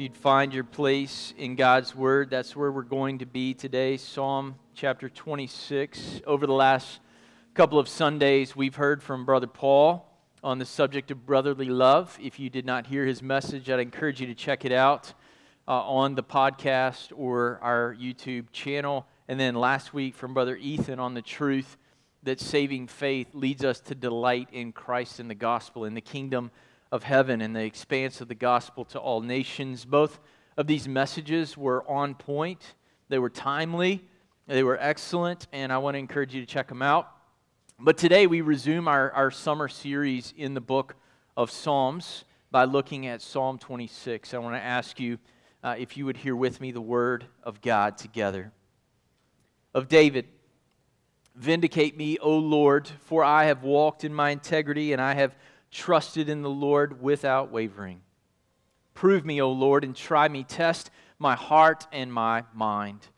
You'd find your place in God's Word, that's where we're going to be today. Psalm chapter 26. Over the last couple of Sundays, we've heard from Brother Paul on the subject of brotherly love. If you did not hear his message, I'd encourage you to check it out uh, on the podcast or our YouTube channel. And then last week from Brother Ethan on the truth that saving faith leads us to delight in Christ and the gospel, in the kingdom of heaven and the expanse of the gospel to all nations. Both of these messages were on point, they were timely, they were excellent, and I want to encourage you to check them out. But today we resume our, our summer series in the book of Psalms by looking at Psalm 26. I want to ask you uh, if you would hear with me the word of God together. Of David. Vindicate me, O Lord, for I have walked in my integrity and I have trusted in the Lord without wavering. Prove me, O Lord, and try me. Test my heart and my mind.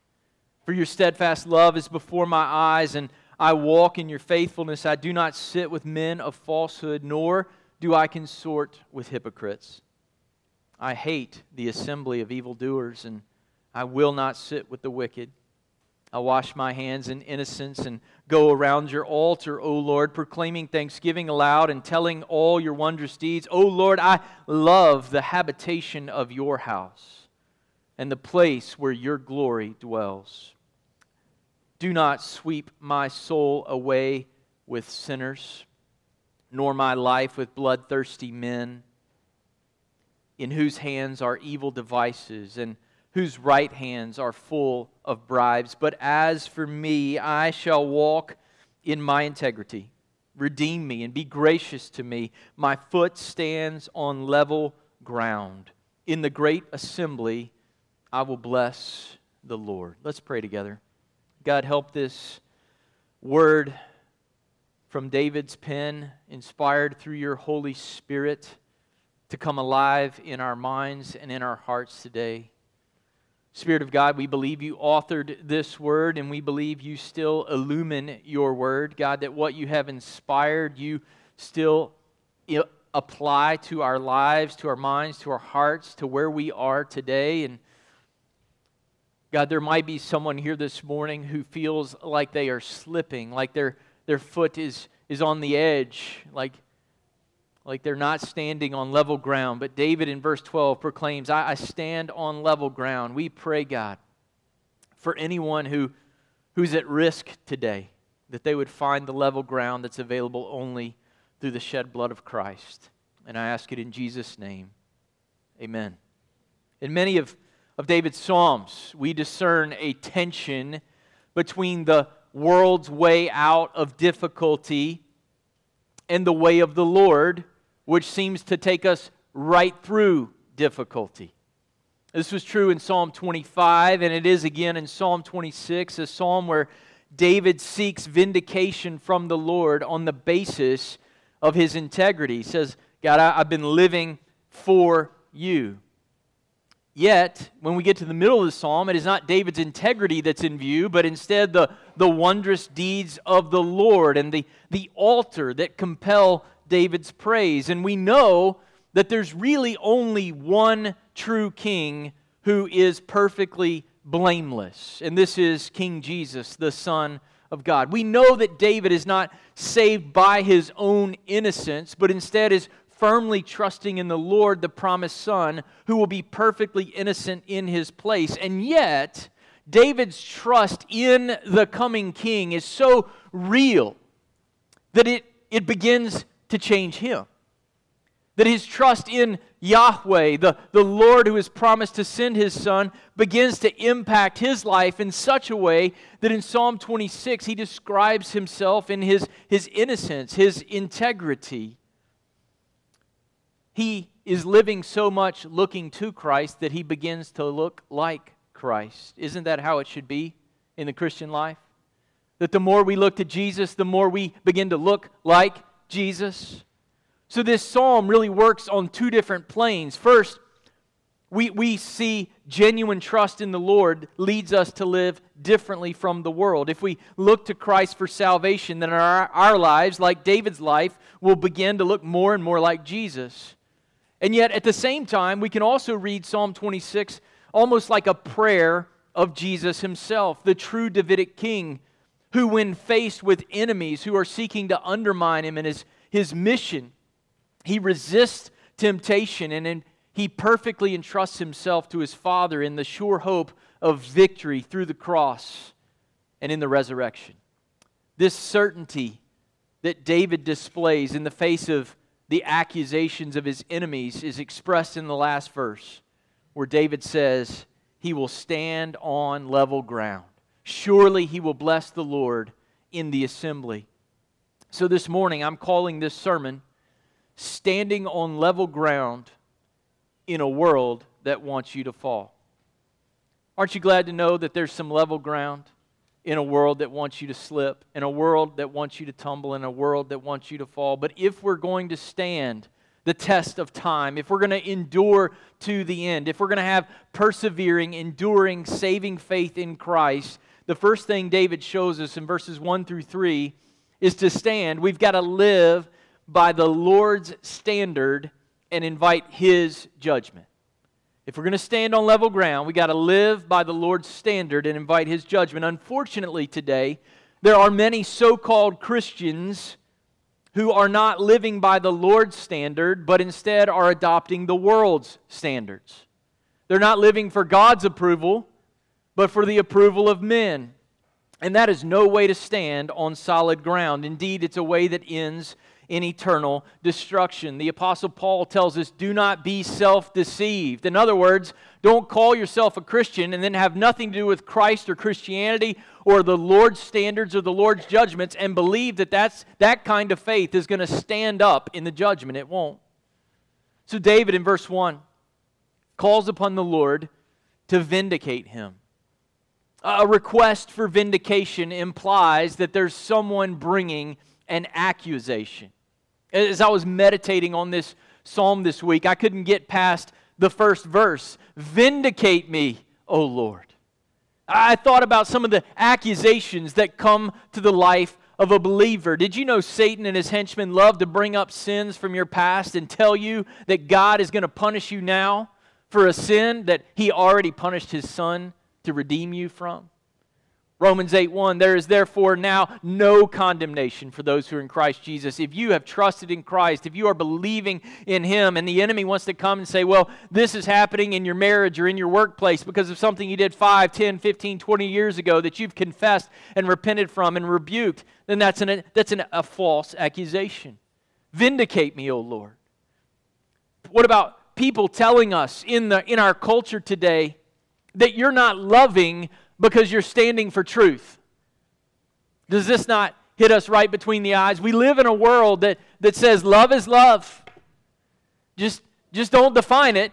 For your steadfast love is before my eyes, and I walk in your faithfulness. I do not sit with men of falsehood, nor do I consort with hypocrites. I hate the assembly of evildoers, and I will not sit with the wicked. I wash my hands in innocence and go around your altar, O Lord, proclaiming thanksgiving aloud and telling all your wondrous deeds. O Lord, I love the habitation of your house and the place where your glory dwells. Do not sweep my soul away with sinners, nor my life with bloodthirsty men, in whose hands are evil devices and whose right hands are full of bribes. But as for me, I shall walk in my integrity. Redeem me and be gracious to me. My foot stands on level ground. In the great assembly, I will bless the Lord. Let's pray together. God, help this word from David's pen, inspired through your Holy Spirit, to come alive in our minds and in our hearts today. Spirit of God, we believe you authored this word and we believe you still illumine your word. God, that what you have inspired, you still apply to our lives, to our minds, to our hearts, to where we are today. And God, there might be someone here this morning who feels like they are slipping, like their, their foot is, is on the edge, like like they're not standing on level ground. But David in verse 12 proclaims, I, I stand on level ground. We pray, God, for anyone who, who's at risk today, that they would find the level ground that's available only through the shed blood of Christ. And I ask it in Jesus' name. Amen. In many of, of David's Psalms, we discern a tension between the world's way out of difficulty and the way of the Lord which seems to take us right through difficulty. This was true in Psalm 25, and it is again in Psalm 26, a psalm where David seeks vindication from the Lord on the basis of his integrity. He says, God, I, have been living for you. Yet, when we get to the middle of the psalm, it is not David's integrity that's in view, but instead the, the wondrous deeds of the Lord and the, the altar that compel David's praise. And we know that there's really only one true king who is perfectly blameless, and this is King Jesus, the Son of God. We know that David is not saved by his own innocence, but instead is firmly trusting in the Lord, the promised Son, who will be perfectly innocent in his place. And yet, David's trust in the coming king is so real that it, it begins to change him. That his trust in Yahweh, the, the Lord who has promised to send his son, begins to impact his life in such a way that in Psalm 26 he describes himself in his, his innocence, his integrity. he is living so much looking to Christ that he begins to look like Christ. Isn't that how it should be in the Christian life? That the more we look to Jesus, the more we begin to look like Jesus. So this psalm really works on two different planes. First, we, we see genuine trust in the Lord leads us to live differently from the world. If we look to Christ for salvation, then our, our lives, like David's life, will begin to look more and more like Jesus. And yet, at the same time, we can also read Psalm 26 almost like a prayer of Jesus himself, the true Davidic king, who, when faced with enemies who are seeking to undermine him and his, his mission, he resists temptation and in, he perfectly entrusts himself to his Father in the sure hope of victory through the cross and in the resurrection. This certainty that David displays in the face of the accusations of his enemies is expressed in the last verse where David says, He will stand on level ground. Surely he will bless the Lord in the assembly. So this morning, I'm calling this sermon Standing on Level Ground in a World That Wants You to Fall. Aren't you glad to know that there's some level ground in a world that wants you to slip, in a world that wants you to tumble, in a world that wants you to fall? But if we're going to stand, the test of time, if we're going to endure to the end, if we're going to have persevering, enduring, saving faith in Christ, the first thing David shows us in verses 1 through 3 is to stand. We've got to live by the Lord's standard and invite His judgment. If we're going to stand on level ground, we got to live by the Lord's standard and invite His judgment. Unfortunately, today, there are many so called Christians who are not living by the Lord's standard, but instead are adopting the world's standards. They're not living for God's approval, but for the approval of men. And that is no way to stand on solid ground. Indeed, it's a way that ends in eternal destruction. The Apostle Paul tells us do not be self deceived. In other words, don't call yourself a Christian and then have nothing to do with Christ or Christianity or the Lord's standards or the Lord's judgments and believe that that's, that kind of faith is going to stand up in the judgment. It won't. So, David in verse 1 calls upon the Lord to vindicate him. A request for vindication implies that there's someone bringing an accusation. As I was meditating on this psalm this week, I couldn't get past the first verse Vindicate me, O Lord. I thought about some of the accusations that come to the life of a believer. Did you know Satan and his henchmen love to bring up sins from your past and tell you that God is going to punish you now for a sin that he already punished his son to redeem you from? Romans 8 1, there is therefore now no condemnation for those who are in Christ Jesus. If you have trusted in Christ, if you are believing in Him, and the enemy wants to come and say, well, this is happening in your marriage or in your workplace because of something you did 5, 10, 15, 20 years ago that you've confessed and repented from and rebuked, then that's, an, that's an, a false accusation. Vindicate me, O Lord. What about people telling us in, the, in our culture today that you're not loving because you're standing for truth. Does this not hit us right between the eyes? We live in a world that, that says love is love. Just, just don't define it.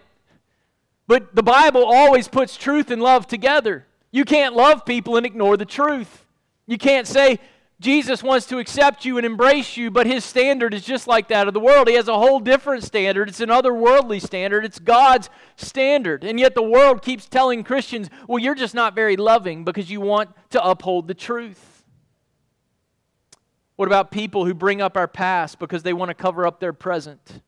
But the Bible always puts truth and love together. You can't love people and ignore the truth. You can't say, Jesus wants to accept you and embrace you, but his standard is just like that of the world. He has a whole different standard. It's an otherworldly standard, it's God's standard. And yet the world keeps telling Christians, well, you're just not very loving because you want to uphold the truth. What about people who bring up our past because they want to cover up their present?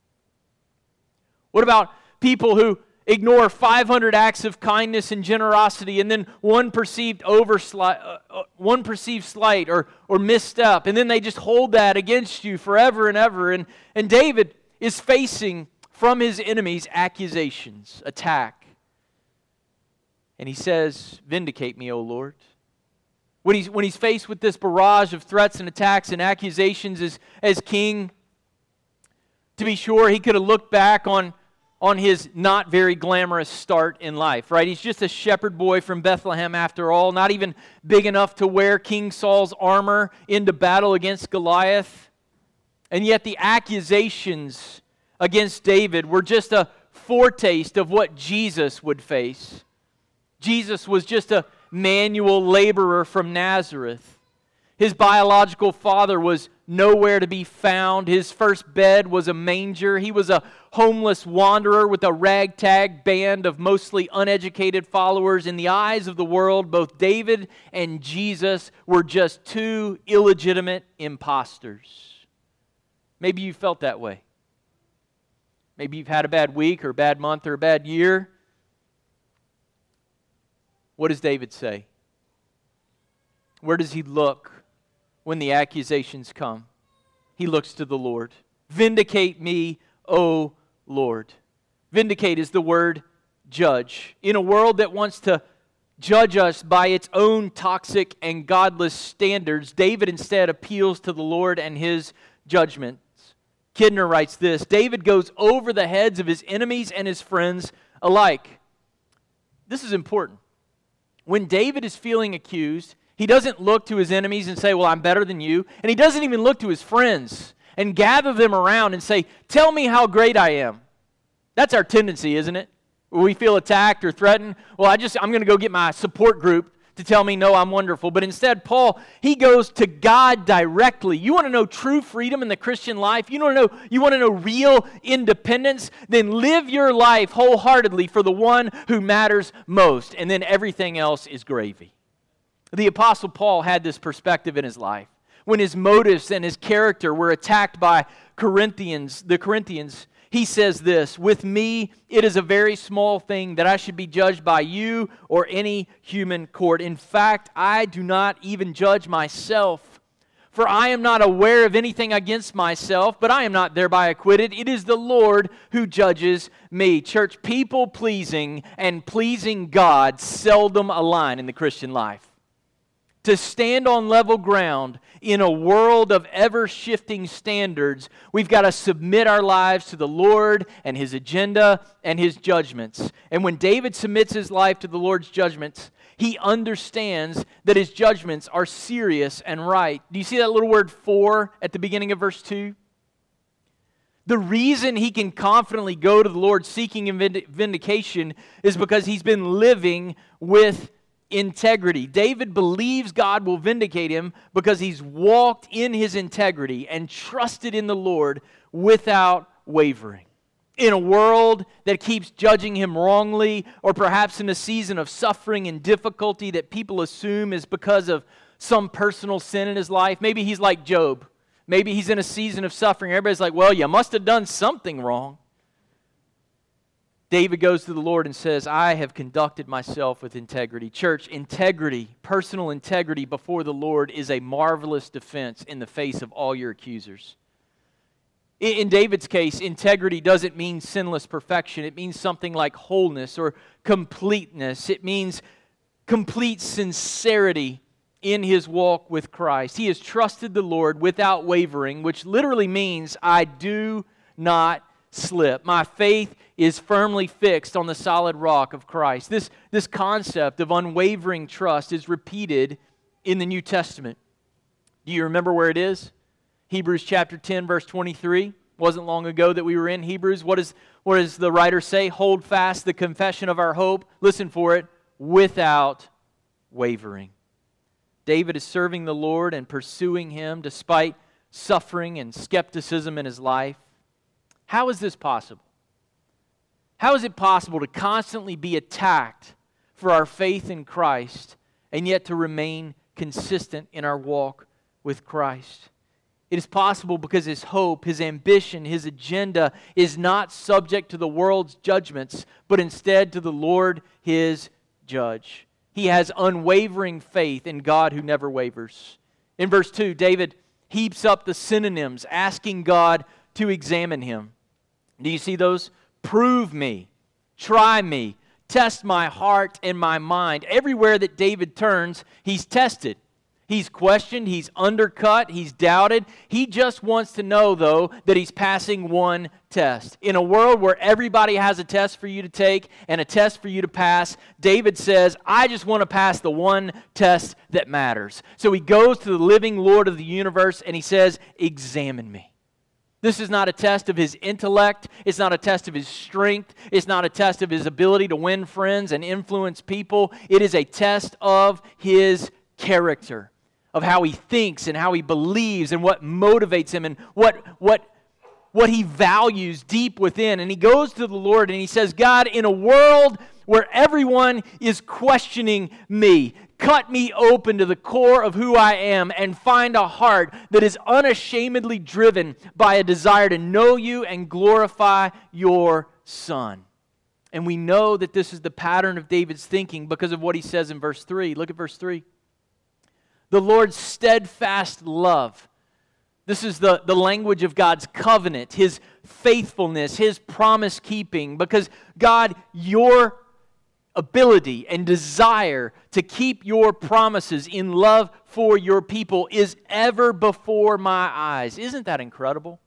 What about people who ignore 500 acts of kindness and generosity and then one perceived overslight, uh, uh, one perceived slight or, or misstep and then they just hold that against you forever and ever and, and david is facing from his enemies accusations attack. And he says vindicate me o lord. When he's, when he's faced with this barrage of threats and attacks and accusations as, as king to be sure he could have looked back on on his not very glamorous start in life, right? He's just a shepherd boy from Bethlehem after all, not even big enough to wear King Saul's armor into battle against Goliath. And yet the accusations against David were just a foretaste of what Jesus would face. Jesus was just a manual laborer from Nazareth. His biological father was nowhere to be found. His first bed was a manger. He was a homeless wanderer with a ragtag band of mostly uneducated followers. In the eyes of the world, both David and Jesus were just two illegitimate impostors. Maybe you felt that way. Maybe you've had a bad week or a bad month or a bad year. What does David say? Where does he look when the accusations come? He looks to the Lord. Vindicate me, O Lord. Vindicate is the word judge. In a world that wants to judge us by its own toxic and godless standards, David instead appeals to the Lord and his judgments. Kidner writes this David goes over the heads of his enemies and his friends alike. This is important. When David is feeling accused, he doesn't look to his enemies and say, Well, I'm better than you. And he doesn't even look to his friends and gather them around and say, Tell me how great I am. That's our tendency, isn't it? We feel attacked or threatened, well, I just, I'm going to go get my support group to tell me, no, I'm wonderful. But instead, Paul, he goes to God directly. You want to know true freedom in the Christian life? You want to know, you want to know real independence? Then live your life wholeheartedly for the one who matters most. And then everything else is gravy. The Apostle Paul had this perspective in his life. When his motives and his character were attacked by Corinthians, the Corinthians, he says this With me, it is a very small thing that I should be judged by you or any human court. In fact, I do not even judge myself. For I am not aware of anything against myself, but I am not thereby acquitted. It is the Lord who judges me. Church, people pleasing and pleasing God seldom align in the Christian life to stand on level ground in a world of ever shifting standards, we've got to submit our lives to the Lord and His agenda and His judgments. And when David submits his life to the Lord's judgments, he understands that his judgments are serious and right. Do you see that little word for at the beginning of verse 2? The reason he can confidently go to the Lord seeking vindication is because he's been living with integrity. David believes God will vindicate him because he's walked in his integrity and trusted in the Lord without wavering. In a world that keeps judging him wrongly, or perhaps in a season of suffering and difficulty that people assume is because of some personal sin in his life, maybe he's like Job. Maybe he's in a season of suffering. Everybody's like, well, you must have done something wrong. David goes to the Lord and says, I have conducted myself with integrity. Church, integrity, personal integrity before the Lord is a marvelous defense in the face of all your accusers. In David's case, integrity doesn't mean sinless perfection. It means something like wholeness or completeness. It means complete sincerity in his walk with Christ. He has trusted the Lord without wavering, which literally means I do not slip. My faith is firmly fixed on the solid rock of Christ. This, this concept of unwavering trust is repeated in the New Testament. Do you remember where it is? Hebrews chapter 10, verse 23. Wasn't long ago that we were in Hebrews. What, is, what does the writer say? Hold fast the confession of our hope. Listen for it without wavering. David is serving the Lord and pursuing him despite suffering and skepticism in his life. How is this possible? How is it possible to constantly be attacked for our faith in Christ and yet to remain consistent in our walk with Christ? It is possible because his hope, his ambition, his agenda is not subject to the world's judgments, but instead to the Lord, his judge. He has unwavering faith in God who never wavers. In verse 2, David heaps up the synonyms, asking God to examine him. Do you see those? Prove me, try me, test my heart and my mind. Everywhere that David turns, he's tested. He's questioned, he's undercut, he's doubted. He just wants to know, though, that he's passing one test. In a world where everybody has a test for you to take and a test for you to pass, David says, I just want to pass the one test that matters. So he goes to the living Lord of the universe and he says, Examine me. This is not a test of his intellect. It's not a test of his strength. It's not a test of his ability to win friends and influence people. It is a test of his character, of how he thinks and how he believes and what motivates him and what, what, what he values deep within. And he goes to the Lord and he says, God, in a world where everyone is questioning me, cut me open to the core of who I am and find a heart that is unashamedly driven by a desire to know you and glorify your Son. And we know that this is the pattern of David's thinking because of what he says in verse 3. Look at verse 3. The Lord's steadfast love. This is the, the language of God's covenant, His faithfulness, His promise keeping. Because, God, your ability and desire to keep your promises in love for your people is ever before my eyes. Isn't that incredible?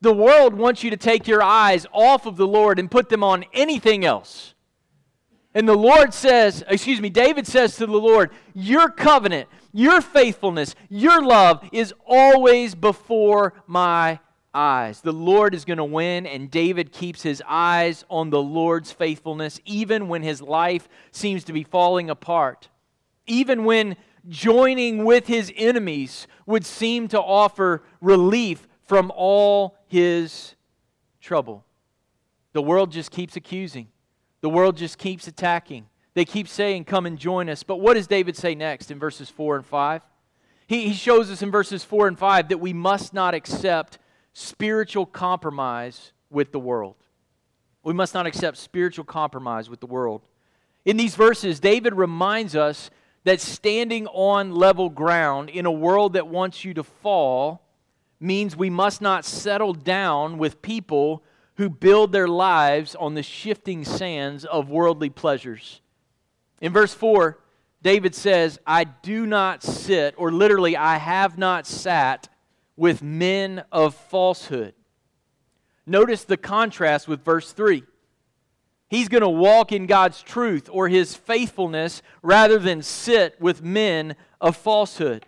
The world wants you to take your eyes off of the Lord and put them on anything else. And the Lord says, excuse me, David says to the Lord, Your covenant, your faithfulness, your love is always before my eyes. The Lord is going to win, and David keeps his eyes on the Lord's faithfulness, even when his life seems to be falling apart. Even when joining with his enemies would seem to offer relief from all his trouble. The world just keeps accusing, the world just keeps attacking. They keep saying, Come and join us. But what does David say next in verses 4 and 5? He, he shows us in verses 4 and 5 that we must not accept spiritual compromise with the world. We must not accept spiritual compromise with the world. In these verses, David reminds us that standing on level ground in a world that wants you to fall means we must not settle down with people who build their lives on the shifting sands of worldly pleasures. In verse 4, David says, I do not sit, or literally, I have not sat with men of falsehood. Notice the contrast with verse 3. He's going to walk in God's truth or his faithfulness rather than sit with men of falsehood.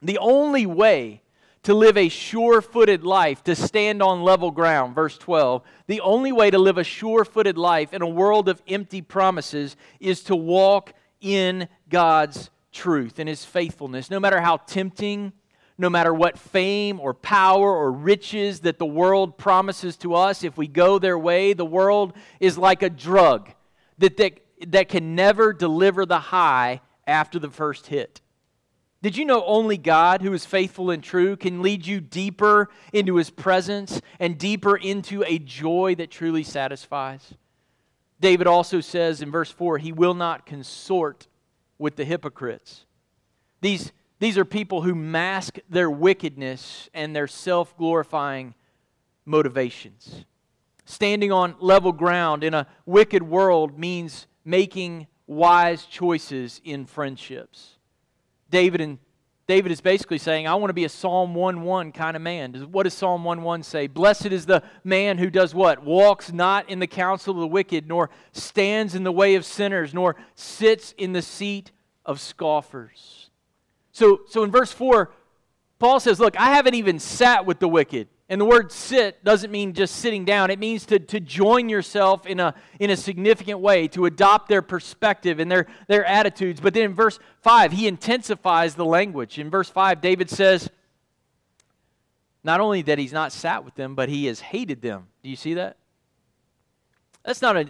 The only way to live a sure footed life, to stand on level ground, verse 12, the only way to live a sure footed life in a world of empty promises is to walk in God's truth and his faithfulness, no matter how tempting no matter what fame or power or riches that the world promises to us, if we go their way, the world is like a drug that, that, that can never deliver the high after the first hit. Did you know only God, who is faithful and true, can lead you deeper into his presence and deeper into a joy that truly satisfies? David also says in verse 4 he will not consort with the hypocrites. These these are people who mask their wickedness and their self glorifying motivations. Standing on level ground in a wicked world means making wise choices in friendships. David and David is basically saying, I want to be a Psalm 1:1 kind of man. What does Psalm 1:1 say? Blessed is the man who does what? Walks not in the counsel of the wicked, nor stands in the way of sinners, nor sits in the seat of scoffers. So, so in verse 4, Paul says, Look, I haven't even sat with the wicked. And the word sit doesn't mean just sitting down. It means to, to join yourself in a, in a significant way, to adopt their perspective and their, their attitudes. But then in verse 5, he intensifies the language. In verse 5, David says, not only that he's not sat with them, but he has hated them. Do you see that? That's not a,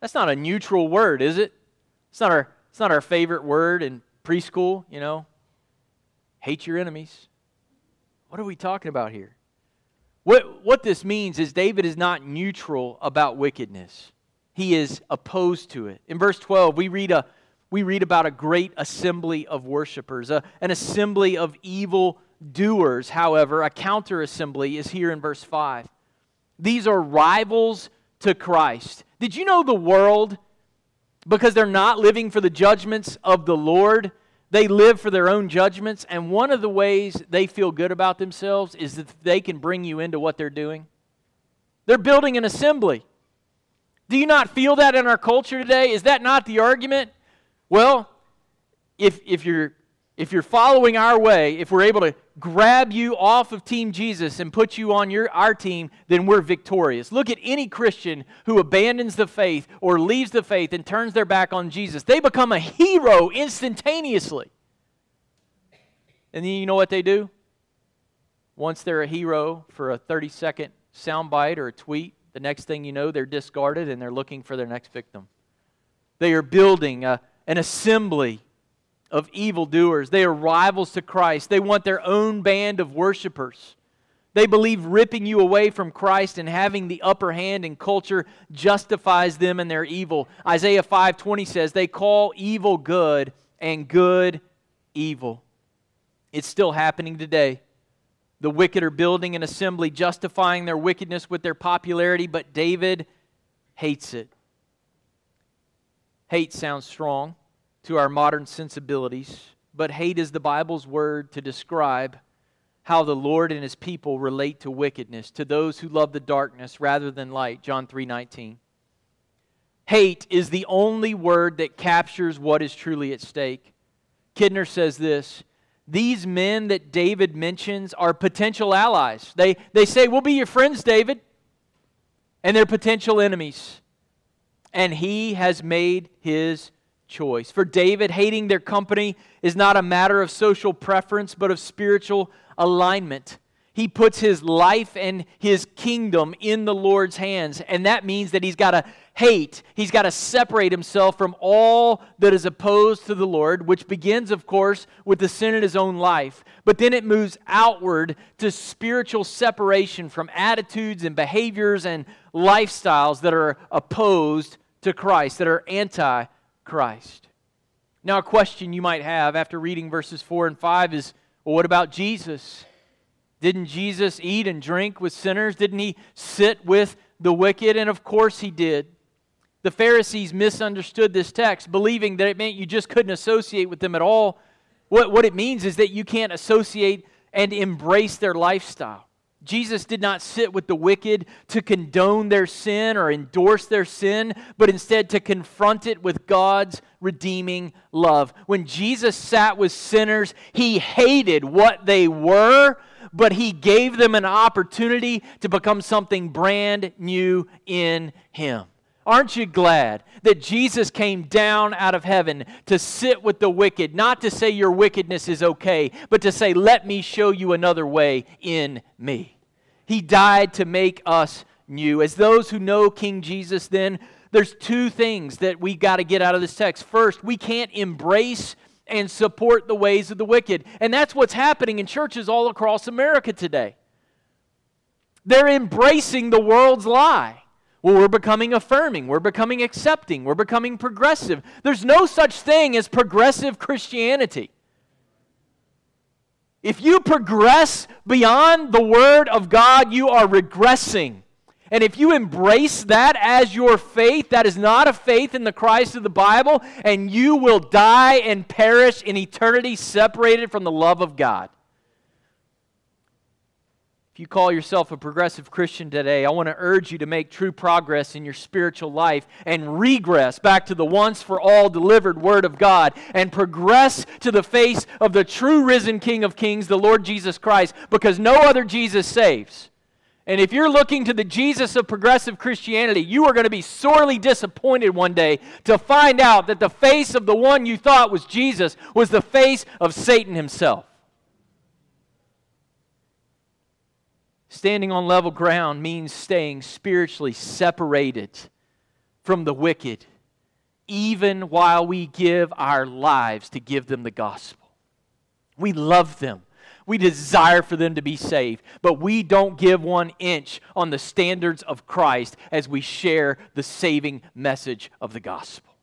that's not a neutral word, is it? It's not, our, it's not our favorite word in preschool, you know. Hate your enemies. What are we talking about here? What, what this means is David is not neutral about wickedness, he is opposed to it. In verse 12, we read, a, we read about a great assembly of worshipers, a, an assembly of evil doers, however, a counter assembly is here in verse 5. These are rivals to Christ. Did you know the world, because they're not living for the judgments of the Lord, they live for their own judgments, and one of the ways they feel good about themselves is that they can bring you into what they're doing. They're building an assembly. Do you not feel that in our culture today? Is that not the argument? Well, if, if you're if you're following our way, if we're able to grab you off of Team Jesus and put you on your, our team, then we're victorious. Look at any Christian who abandons the faith or leaves the faith and turns their back on Jesus. They become a hero instantaneously. And then you know what they do? Once they're a hero for a 30 second soundbite or a tweet, the next thing you know, they're discarded and they're looking for their next victim. They are building a, an assembly of evildoers. They are rivals to Christ. They want their own band of worshipers. They believe ripping you away from Christ and having the upper hand in culture justifies them and their evil. Isaiah 5:20 says they call evil good and good evil. It's still happening today. The wicked are building an assembly justifying their wickedness with their popularity, but David hates it. Hate sounds strong to our modern sensibilities, but hate is the Bible's word to describe how the Lord and his people relate to wickedness, to those who love the darkness rather than light. John 3:19. Hate is the only word that captures what is truly at stake. Kidner says this, these men that David mentions are potential allies. They, they say, We'll be your friends, David. And they're potential enemies. And he has made his choice. For David, hating their company is not a matter of social preference, but of spiritual alignment. He puts his life and his kingdom in the Lord's hands, and that means that he's got to hate. He's got to separate himself from all that is opposed to the Lord, which begins, of course, with the sin in his own life. But then it moves outward to spiritual separation from attitudes and behaviors and lifestyles that are opposed to Christ, that are anti Christ. Now, a question you might have after reading verses 4 and 5 is well, what about Jesus? Didn't Jesus eat and drink with sinners? Didn't he sit with the wicked? And of course he did. The Pharisees misunderstood this text, believing that it meant you just couldn't associate with them at all. What, what it means is that you can't associate and embrace their lifestyle. Jesus did not sit with the wicked to condone their sin or endorse their sin, but instead to confront it with God's redeeming love. When Jesus sat with sinners, he hated what they were, but he gave them an opportunity to become something brand new in him. Aren't you glad that Jesus came down out of heaven to sit with the wicked, not to say your wickedness is okay, but to say, let me show you another way in me? He died to make us new. As those who know King Jesus, then, there's two things that we got to get out of this text. First, we can't embrace and support the ways of the wicked. And that's what's happening in churches all across America today. They're embracing the world's lie. Well, we're becoming affirming, we're becoming accepting, we're becoming progressive. There's no such thing as progressive Christianity. If you progress beyond the Word of God, you are regressing. And if you embrace that as your faith, that is not a faith in the Christ of the Bible, and you will die and perish in eternity separated from the love of God. If you call yourself a progressive Christian today, I want to urge you to make true progress in your spiritual life and regress back to the once for all delivered Word of God and progress to the face of the true risen King of Kings, the Lord Jesus Christ, because no other Jesus saves. And if you're looking to the Jesus of progressive Christianity, you are going to be sorely disappointed one day to find out that the face of the one you thought was Jesus was the face of Satan himself. Standing on level ground means staying spiritually separated from the wicked, even while we give our lives to give them the gospel. We love them. We desire for them to be saved, but we don't give one inch on the standards of Christ as we share the saving message of the gospel.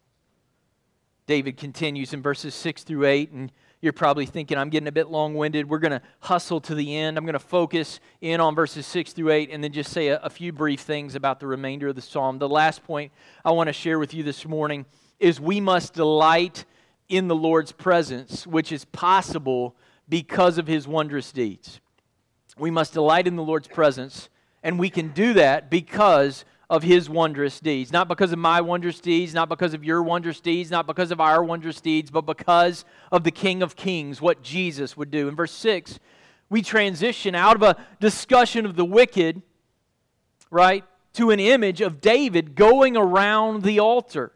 David continues in verses 6 through 8, and you're probably thinking, I'm getting a bit long winded. We're going to hustle to the end. I'm going to focus in on verses 6 through 8 and then just say a, a few brief things about the remainder of the psalm. The last point I want to share with you this morning is we must delight in the Lord's presence, which is possible because of his wondrous deeds. We must delight in the Lord's presence, and we can do that because of his wondrous deeds. Not because of my wondrous deeds, not because of your wondrous deeds, not because of our wondrous deeds, but because of the King of Kings, what Jesus would do. In verse 6, we transition out of a discussion of the wicked, right, to an image of David going around the altar.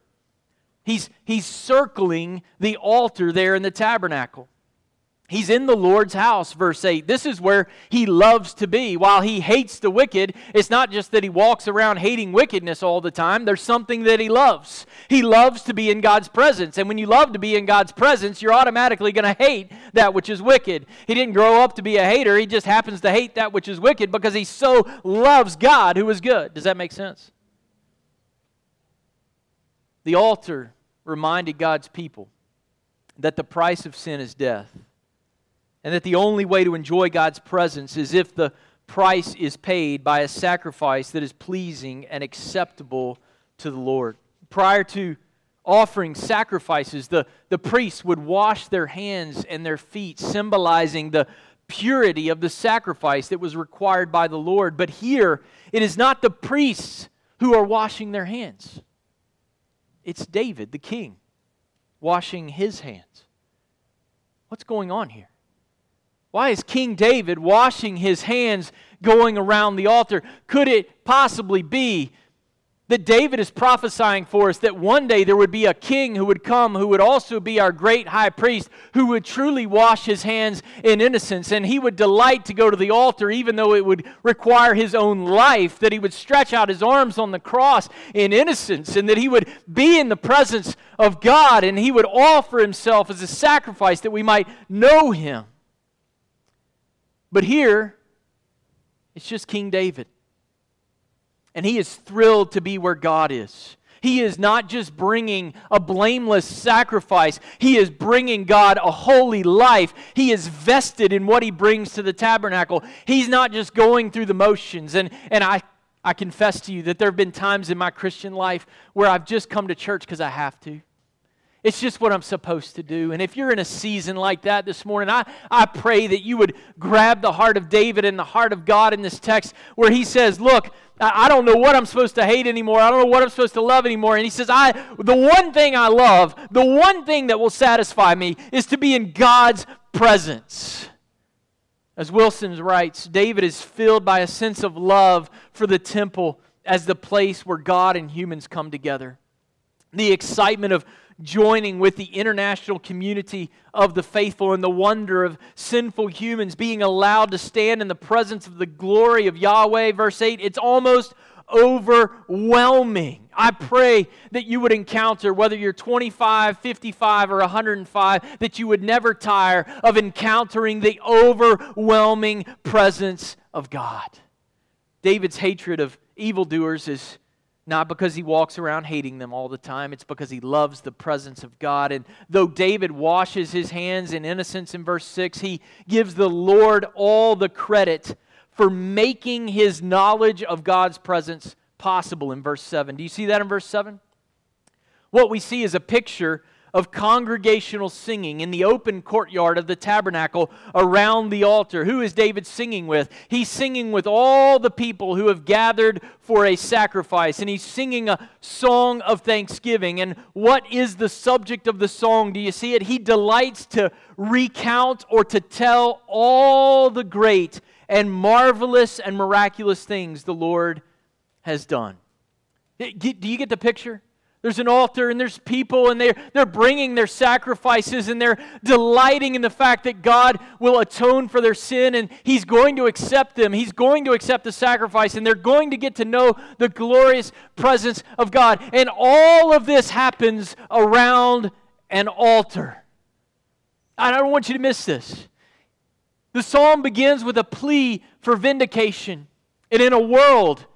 He's, he's circling the altar there in the tabernacle. He's in the Lord's house, verse 8. This is where he loves to be. While he hates the wicked, it's not just that he walks around hating wickedness all the time. There's something that he loves. He loves to be in God's presence. And when you love to be in God's presence, you're automatically going to hate that which is wicked. He didn't grow up to be a hater, he just happens to hate that which is wicked because he so loves God who is good. Does that make sense? The altar reminded God's people that the price of sin is death and that the only way to enjoy God's presence is if the price is paid by a sacrifice that is pleasing and acceptable to the Lord. Prior to offering sacrifices, the, the priests would wash their hands and their feet, symbolizing the purity of the sacrifice that was required by the Lord. But here, it is not the priests who are washing their hands, it's David, the king, washing his hands. What's going on here? Why is King David washing his hands going around the altar? Could it possibly be that David is prophesying for us that one day there would be a king who would come who would also be our great high priest who would truly wash his hands in innocence and he would delight to go to the altar even though it would require his own life that he would stretch out his arms on the cross in innocence and that he would be in the presence of God and he would offer himself as a sacrifice that we might know him but here, it's just King David. And he is thrilled to be where God is. He is not just bringing a blameless sacrifice, he is bringing God a holy life. He is vested in what he brings to the tabernacle. He's not just going through the motions. And, and I, I confess to you that there have been times in my Christian life where I've just come to church because I have to. It's just what I'm supposed to do. And if you're in a season like that this morning, I, I pray that you would grab the heart of David and the heart of God in this text where he says, Look, I don't know what I'm supposed to hate anymore. I don't know what I'm supposed to love anymore. And he says, I the one thing I love, the one thing that will satisfy me is to be in God's presence. As Wilson writes, David is filled by a sense of love for the temple as the place where God and humans come together. The excitement of joining with the international community of the faithful and the wonder of sinful humans being allowed to stand in the presence of the glory of Yahweh. Verse 8, it's almost overwhelming. I pray that you would encounter, whether you're 25, 55, or 105, that you would never tire of encountering the overwhelming presence of God. David's hatred of evildoers is not because he walks around hating them all the time. It's because he loves the presence of God. And though David washes his hands in innocence in verse 6, he gives the Lord all the credit for making his knowledge of God's presence possible in verse 7. Do you see that in verse 7? What we see is a picture of congregational singing in the open courtyard of the tabernacle around the altar. Who is David singing with? He's singing with all the people who have gathered for a sacrifice, and he's singing a song of thanksgiving. And what is the subject of the song? Do you see it? He delights to recount or to tell all the great and marvelous and miraculous things the Lord has done. Do you get the picture? There's an altar and there's people and they're, they're bringing their sacrifices and they're delighting in the fact that God will atone for their sin and He's going to accept them. He's going to accept the sacrifice and they're going to get to know the glorious presence of God. And all of this happens around an altar. I don't want you to miss this. The psalm begins with a plea for vindication. And in a world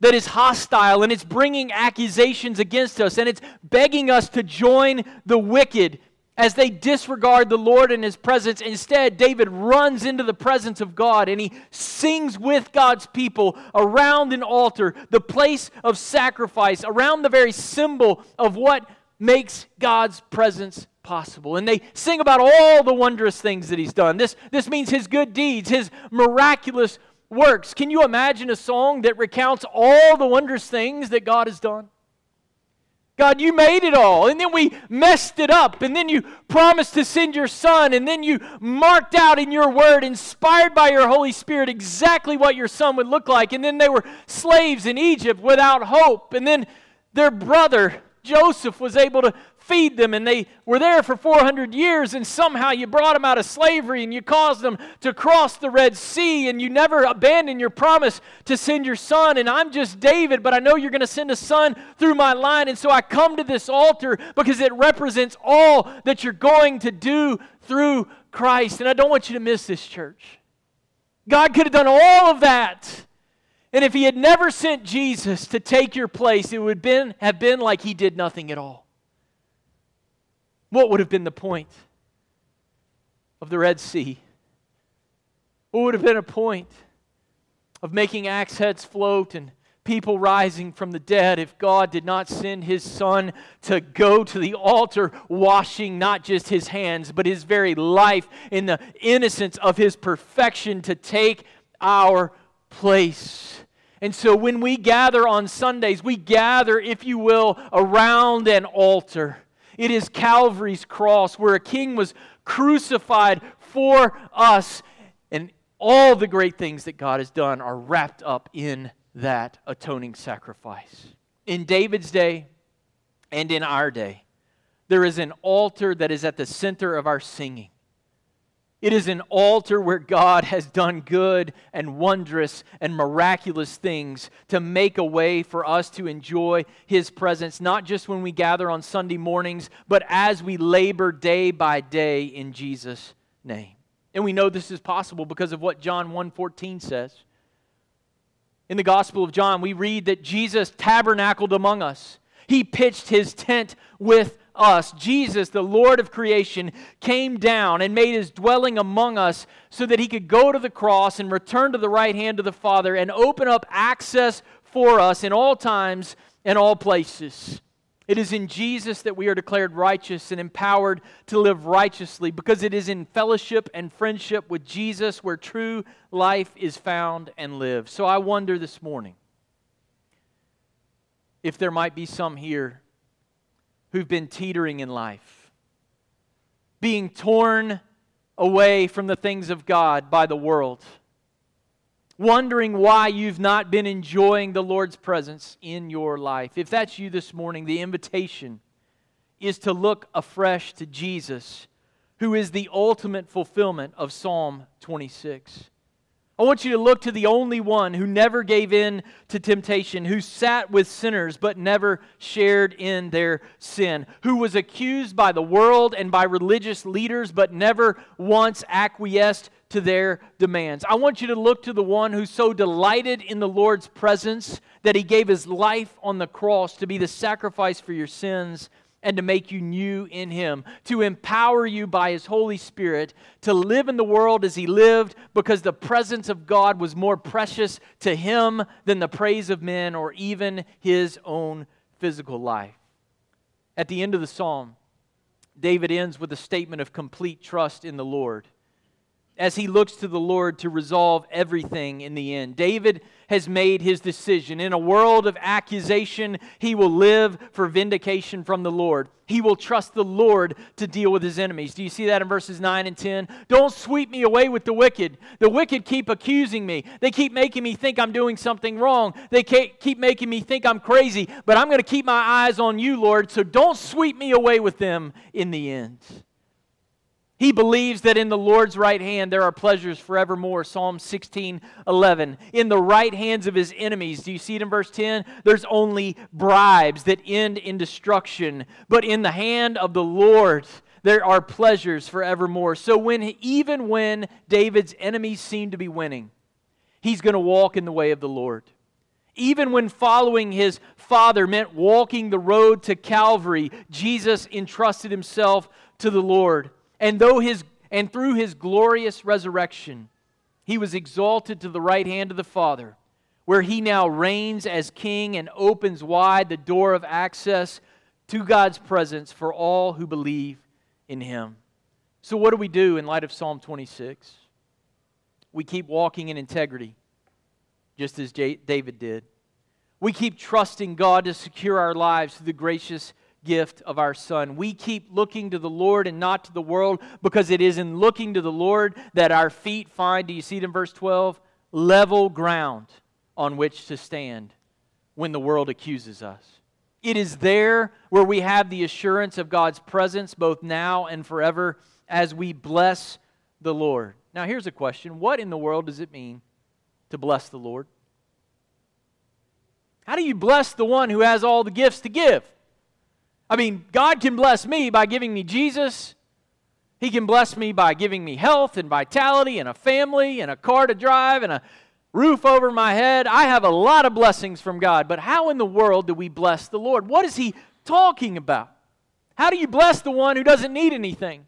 that is hostile and it's bringing accusations against us and it's begging us to join the wicked as they disregard the Lord and his presence. Instead, David runs into the presence of God and he sings with God's people around an altar, the place of sacrifice, around the very symbol of what makes God's presence possible. And they sing about all the wondrous things that he's done. This, this means his good deeds, his miraculous works. Can you imagine a song that recounts all the wondrous things that God has done? God, you made it all, and then we messed it up, and then you promised to send your son, and then you marked out in your word, inspired by your Holy Spirit, exactly what your son would look like. And then they were slaves in Egypt without hope, and then their brother Joseph was able to feed them, and they were there for 400 years, and somehow you brought them out of slavery and you caused them to cross the Red Sea, and you never abandoned your promise to send your son. And I'm just David, but I know you're going to send a son through my line, and so I come to this altar because it represents all that you're going to do through Christ. And I don't want you to miss this, church. God could have done all of that. And if he had never sent Jesus to take your place, it would been, have been like he did nothing at all. What would have been the point of the Red Sea? What would have been a point of making axe heads float and people rising from the dead if God did not send his son to go to the altar, washing not just his hands, but his very life in the innocence of his perfection to take our place. And so when we gather on Sundays, we gather, if you will, around an altar. It is Calvary's cross where a king was crucified for us. And all the great things that God has done are wrapped up in that atoning sacrifice. In David's day and in our day, there is an altar that is at the center of our singing. It is an altar where God has done good and wondrous and miraculous things to make a way for us to enjoy His presence, not just when we gather on Sunday mornings, but as we labor day by day in Jesus' name. And we know this is possible because of what John 1:14 says. In the Gospel of John, we read that Jesus tabernacled among us. He pitched his tent with us, Jesus, the Lord of creation, came down and made his dwelling among us so that he could go to the cross and return to the right hand of the Father and open up access for us in all times and all places. It is in Jesus that we are declared righteous and empowered to live righteously because it is in fellowship and friendship with Jesus where true life is found and lived. So I wonder this morning if there might be some here who've been teetering in life, being torn away from the things of God by the world, wondering why you've not been enjoying the Lord's presence in your life. If that's you this morning, the invitation is to look afresh to Jesus, who is the ultimate fulfillment of Psalm 26. I want you to look to the only one who never gave in to temptation, who sat with sinners but never shared in their sin, who was accused by the world and by religious leaders but never once acquiesced to their demands. I want you to look to the one who so delighted in the Lord's presence that he gave his life on the cross to be the sacrifice for your sins and to make you new in Him, to empower you by His Holy Spirit to live in the world as He lived because the presence of God was more precious to Him than the praise of men or even His own physical life. At the end of the psalm, David ends with a statement of complete trust in the Lord as he looks to the Lord to resolve everything in the end. David has made his decision. In a world of accusation, he will live for vindication from the Lord. He will trust the Lord to deal with his enemies. Do you see that in verses 9 and 10? Don't sweep me away with the wicked. The wicked keep accusing me. They keep making me think I'm doing something wrong. They keep making me think I'm crazy. But I'm going to keep my eyes on you, Lord, so don't sweep me away with them in the end. He believes that in the Lord's right hand there are pleasures forevermore. Psalm 16, 11. In the right hands of his enemies, do you see it in verse 10? There's only bribes that end in destruction. But in the hand of the Lord, there are pleasures forevermore. So when even when David's enemies seem to be winning, he's going to walk in the way of the Lord. Even when following his father meant walking the road to Calvary, Jesus entrusted himself to the Lord. And though his and through his glorious resurrection, he was exalted to the right hand of the Father, where he now reigns as king and opens wide the door of access to God's presence for all who believe in him. So, what do we do in light of Psalm 26? We keep walking in integrity. just as David did. We keep trusting God to secure our lives through the gracious gift of our Son. We keep looking to the Lord and not to the world because it is in looking to the Lord that our feet find, do you see it in verse 12? Level ground on which to stand when the world accuses us. It is there where we have the assurance of God's presence both now and forever as we bless the Lord. Now, here's a question What in the world does it mean to bless the Lord? How do you bless the one who has all the gifts to give? I mean, God can bless me by giving me Jesus. He can bless me by giving me health and vitality and a family and a car to drive and a roof over my head. I have a lot of blessings from God. But how in the world do we bless the Lord? What is He talking about? How do you bless the one who doesn't need anything?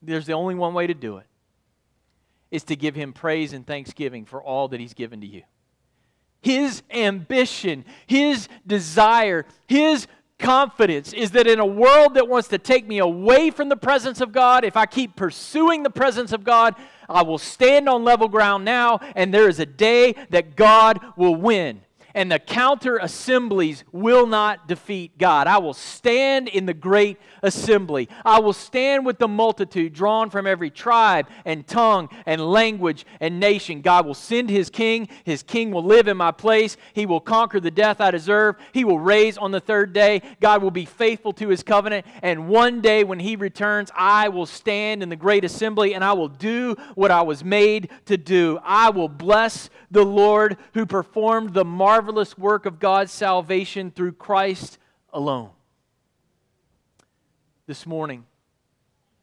There's the only one way to do it is to give him praise and thanksgiving for all that he's given to you. His ambition, his desire, his confidence is that in a world that wants to take me away from the presence of God, if I keep pursuing the presence of God, I will stand on level ground now, and there is a day that God will win and the counter assemblies will not defeat God. I will stand in the great assembly. I will stand with the multitude drawn from every tribe and tongue and language and nation. God will send his king. His king will live in my place. He will conquer the death I deserve. He will raise on the third day. God will be faithful to his covenant. And one day when he returns, I will stand in the great assembly and I will do what I was made to do. I will bless the Lord who performed the marvelous work of God's salvation through Christ alone. This morning,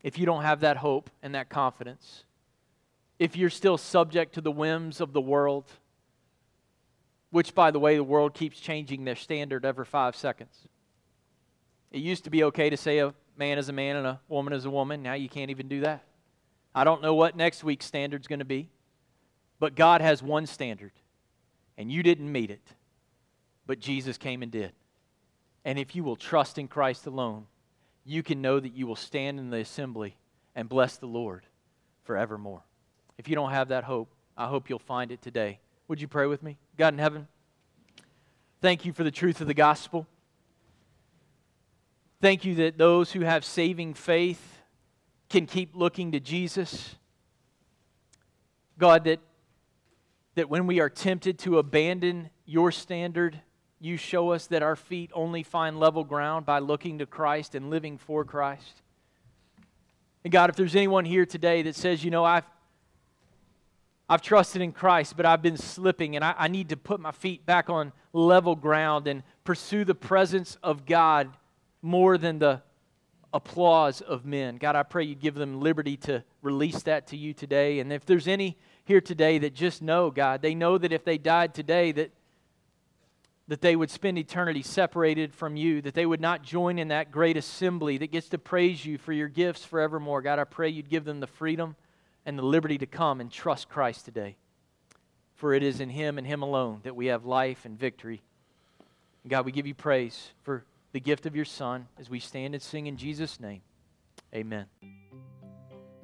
if you don't have that hope and that confidence, if you're still subject to the whims of the world, which, by the way, the world keeps changing their standard every five seconds. It used to be okay to say a man is a man and a woman is a woman. Now you can't even do that. I don't know what next week's standard's going to be. But God has one standard, and you didn't meet it, but Jesus came and did. And if you will trust in Christ alone, you can know that you will stand in the assembly and bless the Lord forevermore. If you don't have that hope, I hope you'll find it today. Would you pray with me? God in heaven, thank you for the truth of the gospel. Thank you that those who have saving faith can keep looking to Jesus. God, that that when we are tempted to abandon your standard, you show us that our feet only find level ground by looking to Christ and living for Christ. And God, if there's anyone here today that says, you know, I've I've trusted in Christ, but I've been slipping, and I, I need to put my feet back on level ground and pursue the presence of God more than the applause of men. God, I pray you give them liberty to release that to you today. And if there's any here today that just know, God, they know that if they died today, that, that they would spend eternity separated from you, that they would not join in that great assembly that gets to praise you for your gifts forevermore. God, I pray you'd give them the freedom and the liberty to come and trust Christ today. For it is in Him and Him alone that we have life and victory. God, we give you praise for the gift of your Son as we stand and sing in Jesus' name. Amen.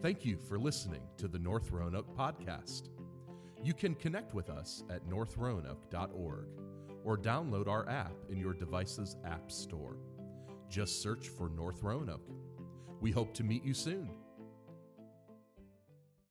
Thank you for listening to the North Roanoke podcast. You can connect with us at northroanoke.org or download our app in your device's app store. Just search for North Roanoke. We hope to meet you soon.